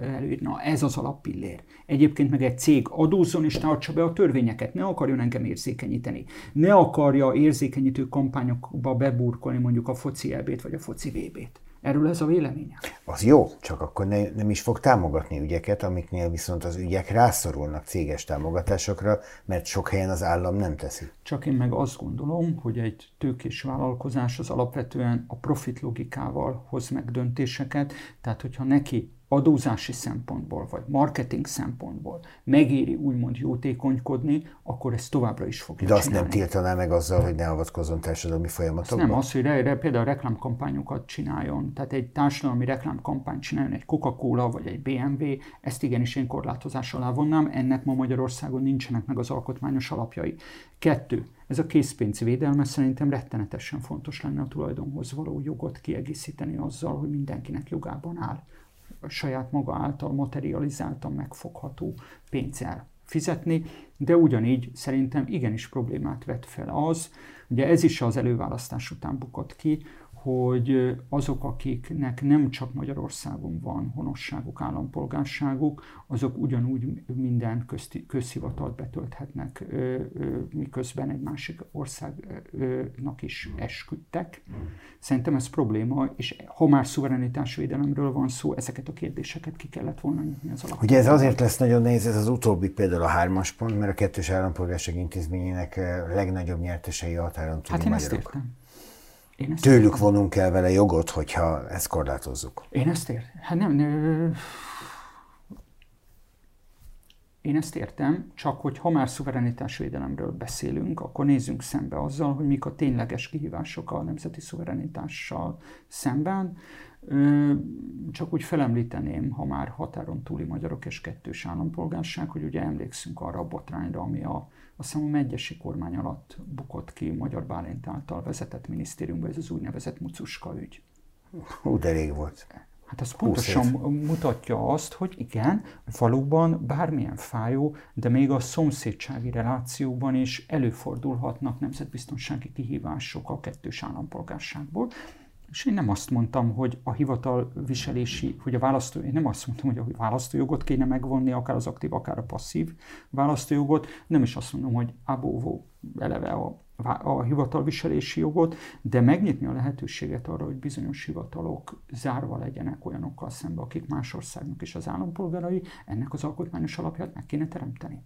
előírna. Ez az alappillér. Egyébként meg egy cég adózzon és tartsa be a törvényeket. Ne akarjon engem érzékenyíteni. Ne akarja érzékenyítő kampányokba beburkolni mondjuk a foci elbét vagy a foci VB-t. Erről ez a véleménye? Az jó, csak akkor ne, nem is fog támogatni ügyeket, amiknél viszont az ügyek rászorulnak céges támogatásokra, mert sok helyen az állam nem teszi. Csak én meg azt gondolom, hogy egy tőkés vállalkozás az alapvetően a profit logikával hoz meg döntéseket, tehát hogyha neki adózási szempontból, vagy marketing szempontból megéri úgymond jótékonykodni, akkor ez továbbra is fogja De azt csinálni. nem tiltaná meg azzal, hogy ne avatkozzon társadalmi folyamatokba? nem, az, hogy re, re, például reklámkampányokat csináljon. Tehát egy társadalmi reklámkampányt csináljon, egy Coca-Cola vagy egy BMW, ezt igenis én korlátozás alá vonnám, ennek ma Magyarországon nincsenek meg az alkotmányos alapjai. Kettő, ez a készpénz védelme szerintem rettenetesen fontos lenne a tulajdonhoz való jogot kiegészíteni azzal, hogy mindenkinek jogában áll saját maga által materializáltan megfogható pénzzel fizetni, de ugyanígy szerintem igenis problémát vet fel az, ugye ez is az előválasztás után bukott ki, hogy azok, akiknek nem csak Magyarországon van honosságuk, állampolgárságuk, azok ugyanúgy minden közti, közhivatalt betölthetnek, miközben egy másik országnak is esküdtek. Szerintem ez probléma, és ha már szuverenitásvédelemről van szó, ezeket a kérdéseket ki kellett volna nyitni az alapján. Ugye ez azért lesz nagyon nehéz, ez az utóbbi például a hármas pont, mert a kettős állampolgárság intézményének legnagyobb nyertesei a határon túli Hát én magyarok. ezt értem. Én ezt Tőlük értem. vonunk el vele jogot, hogyha ezt korlátozzuk. Én ezt értem. Hát nem, nem, én ezt értem, csak hogy ha már szuverenitásvédelemről beszélünk, akkor nézzünk szembe azzal, hogy mik a tényleges kihívások a nemzeti szuverenitással szemben. Csak úgy felemlíteném, ha már határon túli magyarok és kettős állampolgárság, hogy ugye emlékszünk arra a botrányra, ami a azt hiszem a Megyesi kormány alatt bukott ki Magyar Bálint által vezetett minisztériumban, ez az úgynevezett mucuska ügy. Hú, de rég volt. Hát az pontosan mutatja azt, hogy igen, valóban bármilyen fájó, de még a szomszédsági relációban is előfordulhatnak nemzetbiztonsági kihívások a kettős állampolgárságból. És én nem azt mondtam, hogy a hivatal viselési, hogy a választó, én nem azt mondtam, hogy a választójogot kéne megvonni, akár az aktív, akár a passzív választójogot, nem is azt mondom, hogy abóvó eleve a, a hivatalviselési jogot, de megnyitni a lehetőséget arra, hogy bizonyos hivatalok zárva legyenek olyanokkal szemben, akik más országnak is az állampolgárai, ennek az alkotmányos alapját meg kéne teremteni.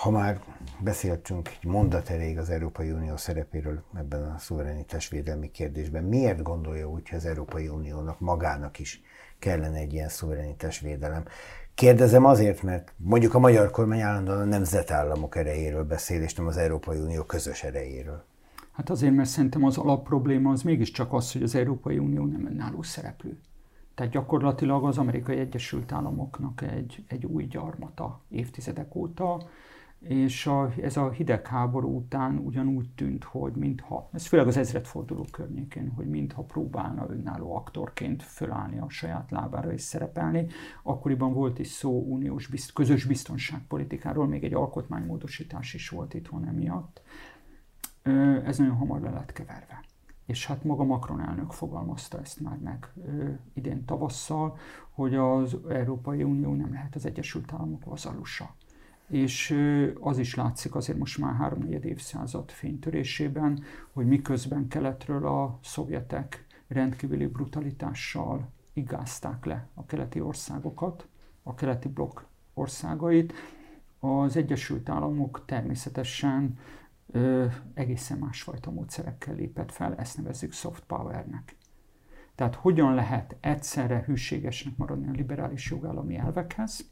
Ha már beszéltünk egy mondat elég az Európai Unió szerepéről ebben a szuverenitásvédelmi kérdésben, miért gondolja úgy, hogy az Európai Uniónak magának is kellene egy ilyen szuverenitásvédelem? Kérdezem azért, mert mondjuk a magyar kormány állandóan a nemzetállamok erejéről beszél, és nem az Európai Unió közös erejéről. Hát azért, mert szerintem az alapprobléma az mégiscsak az, hogy az Európai Unió nem önálló szereplő. Tehát gyakorlatilag az Amerikai Egyesült Államoknak egy, egy új gyarmata évtizedek óta, és a, ez a hidegháború után ugyanúgy tűnt, hogy mintha, ez főleg az ezredforduló környékén, hogy mintha próbálna önálló aktorként fölállni a saját lábára és szerepelni. Akkoriban volt is szó uniós bizt, közös biztonságpolitikáról, még egy alkotmánymódosítás is volt itthon emiatt. Ez nagyon hamar le lett keverve. És hát maga Macron elnök fogalmazta ezt már meg idén tavasszal, hogy az Európai Unió nem lehet az Egyesült Államok vazalusa és az is látszik azért most már háromnegyed évszázad fénytörésében, hogy miközben keletről a szovjetek rendkívüli brutalitással igázták le a keleti országokat, a keleti blokk országait, az Egyesült Államok természetesen ö, egészen másfajta módszerekkel lépett fel, ezt nevezzük soft powernek. Tehát hogyan lehet egyszerre hűségesnek maradni a liberális jogállami elvekhez,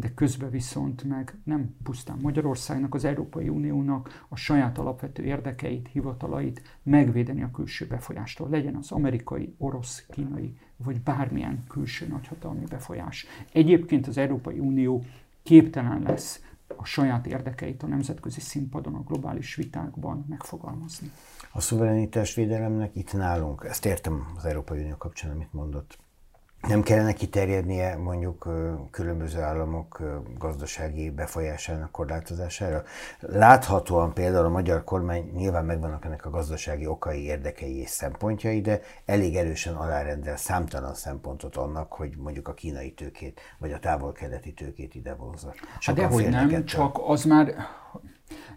de közben viszont meg nem pusztán Magyarországnak, az Európai Uniónak a saját alapvető érdekeit, hivatalait megvédeni a külső befolyástól. Legyen az amerikai, orosz, kínai, vagy bármilyen külső nagyhatalmi befolyás. Egyébként az Európai Unió képtelen lesz a saját érdekeit a nemzetközi színpadon, a globális vitákban megfogalmazni. A szuverenitás védelemnek itt nálunk, ezt értem az Európai Unió kapcsán, amit mondott, nem kellene kiterjednie mondjuk különböző államok gazdasági befolyásának korlátozására? Láthatóan például a magyar kormány nyilván megvannak ennek a gazdasági okai, érdekei és szempontjai, de elég erősen alárendel számtalan szempontot annak, hogy mondjuk a kínai tőkét, vagy a távol-keleti tőkét ide vonzza. Hát dehogy nem, ettől. csak az már,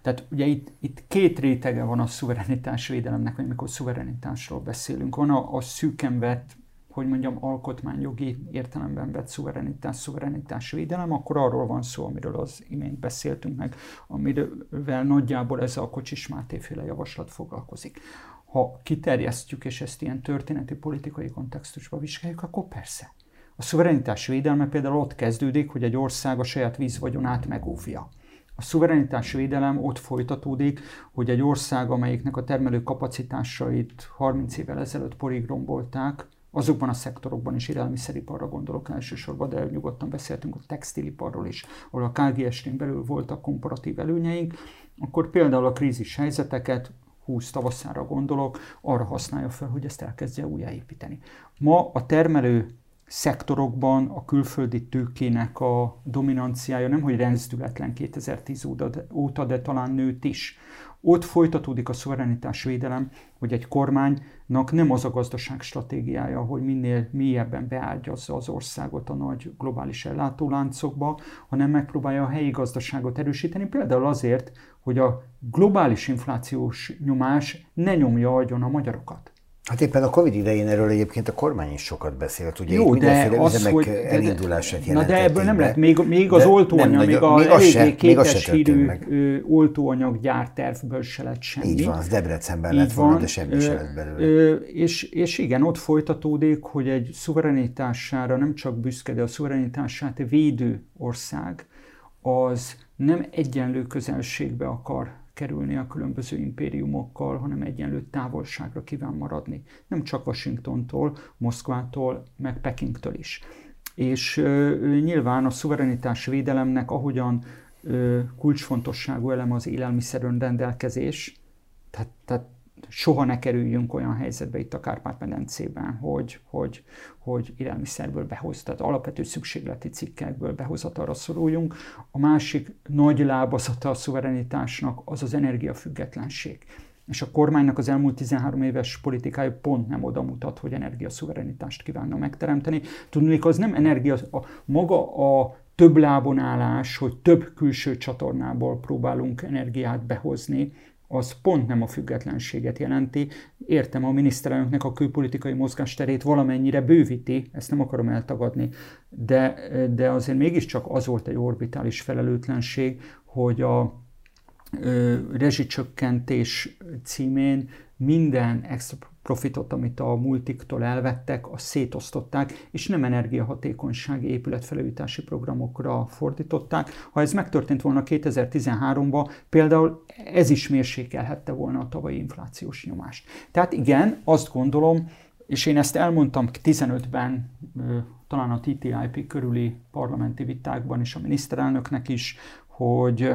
tehát ugye itt, itt két rétege van a szuverenitás védelemnek, vagy amikor szuverenitásról beszélünk. Van a, a szűken vett hogy mondjam, alkotmányjogi értelemben vett szuverenitás, szuverenitás védelem, akkor arról van szó, amiről az imént beszéltünk meg, amivel nagyjából ez a Kocsis Máté féle javaslat foglalkozik. Ha kiterjesztjük, és ezt ilyen történeti politikai kontextusba vizsgáljuk, akkor persze. A szuverenitás védelme például ott kezdődik, hogy egy ország a saját vízvagyonát megóvja. A szuverenitás védelem ott folytatódik, hogy egy ország, amelyiknek a termelő kapacitásait 30 évvel ezelőtt porig rombolták, azokban a szektorokban is, élelmiszeriparra gondolok elsősorban, de nyugodtan beszéltünk a textiliparról is, ahol a KGST-n belül voltak komparatív előnyeink, akkor például a krízis helyzeteket, 20 tavaszára gondolok, arra használja fel, hogy ezt elkezdje újjáépíteni. Ma a termelő szektorokban a külföldi tőkének a dominanciája nem, hogy rendszületlen 2010 óta, de talán nőtt is. Ott folytatódik a szuverenitás védelem, hogy egy kormánynak nem az a gazdaság stratégiája, hogy minél mélyebben beágyazza az országot a nagy globális ellátóláncokba, hanem megpróbálja a helyi gazdaságot erősíteni, például azért, hogy a globális inflációs nyomás ne nyomja agyon a magyarokat. Hát éppen a Covid idején erről egyébként a kormány is sokat beszélt, ugye Jó, itt mindenféle de az, hogy, elindulását Na de ebből nem lehet, még, még az oltóanyag, még a még eléggé se, képes hírű oltóanyaggyártervből se lett semmi. Így van, az Debrecenben lett volna, de semmi ö, se lett belőle. Ö, és, és igen, ott folytatódik, hogy egy szuverenitására nem csak büszke, de a szuverenitását védő ország az nem egyenlő közelségbe akar kerülni a különböző impériumokkal, hanem egyenlő távolságra kíván maradni. Nem csak Washingtontól, Moszkvától, meg Pekingtől is. És ö, nyilván a szuverenitás védelemnek, ahogyan ö, kulcsfontosságú elem az élelmiszerön rendelkezés, tehát, tehát soha ne kerüljünk olyan helyzetbe itt a Kárpát-medencében, hogy, hogy, hogy élelmiszerből behoz, tehát alapvető szükségleti cikkekből behozatalra szoruljunk. A másik nagy lábazata a szuverenitásnak az az energiafüggetlenség. És a kormánynak az elmúlt 13 éves politikája pont nem oda mutat, hogy energiaszuverenitást kívánna megteremteni. Tudni, az nem energia, a, maga a több lábonálás, hogy több külső csatornából próbálunk energiát behozni, az pont nem a függetlenséget jelenti. Értem, a miniszterelnöknek a külpolitikai mozgásterét valamennyire bővíti, ezt nem akarom eltagadni, de, de azért mégiscsak az volt egy orbitális felelőtlenség, hogy a rezsicsökkentés címén minden extra profitot, amit a multiktól elvettek, azt szétosztották, és nem energiahatékonysági épületfelújítási programokra fordították. Ha ez megtörtént volna 2013-ban, például ez is mérsékelhette volna a tavalyi inflációs nyomást. Tehát igen, azt gondolom, és én ezt elmondtam 15-ben, talán a TTIP körüli parlamenti vitákban is a miniszterelnöknek is, hogy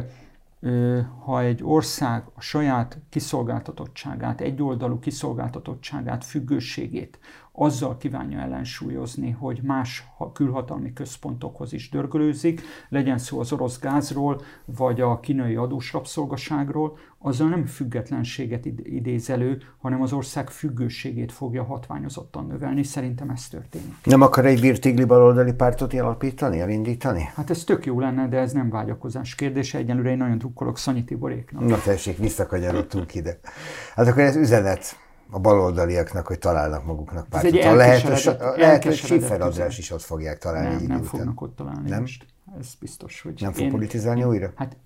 ha egy ország a saját kiszolgáltatottságát, egyoldalú kiszolgáltatottságát, függőségét azzal kívánja ellensúlyozni, hogy más külhatalmi központokhoz is dörgölőzik, legyen szó az orosz gázról, vagy a kínai adós rabszolgaságról, azzal nem függetlenséget idéz elő, hanem az ország függőségét fogja hatványozottan növelni. Szerintem ez történik. Nem akar egy virtigli baloldali pártot alapítani, elindítani? Hát ez tök jó lenne, de ez nem vágyakozás kérdése. Egyelőre én nagyon drukkolok Szanyi Tiboréknak. Na tessék, visszakanyarodtunk ide. Hát akkor ez üzenet a baloldaliaknak, hogy találnak maguknak pártot. Egy lehet, lehet, hogy Schiffer András is ott fogják találni. Nem, nem fognak ott találni nem? most. Ez biztos, hogy Nem fog én, politizálni újra? Hát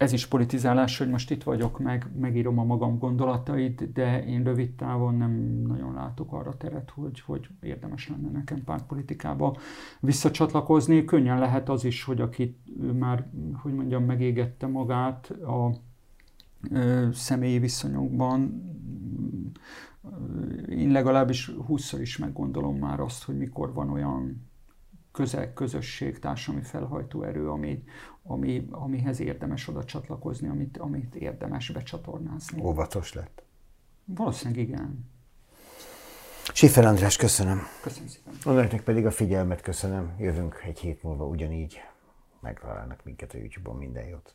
ez is politizálás, hogy most itt vagyok, meg megírom a magam gondolatait, de én rövid távon nem nagyon látok arra teret, hogy, hogy érdemes lenne nekem pártpolitikába visszacsatlakozni. Könnyen lehet az is, hogy aki már, hogy mondjam, megégette magát a ö, személyi viszonyokban, én legalábbis húszszor is meggondolom már azt, hogy mikor van olyan közeg, közösség, társadalmi felhajtó erő, ami, ami, amihez érdemes oda csatlakozni, amit, amit érdemes becsatornázni. Óvatos lett? Valószínűleg igen. Sifer András, köszönöm. Köszönöm szépen. Önöknek pedig a figyelmet köszönöm. Jövünk egy hét múlva ugyanígy. Megtalálnak minket a YouTube-on. Minden jót.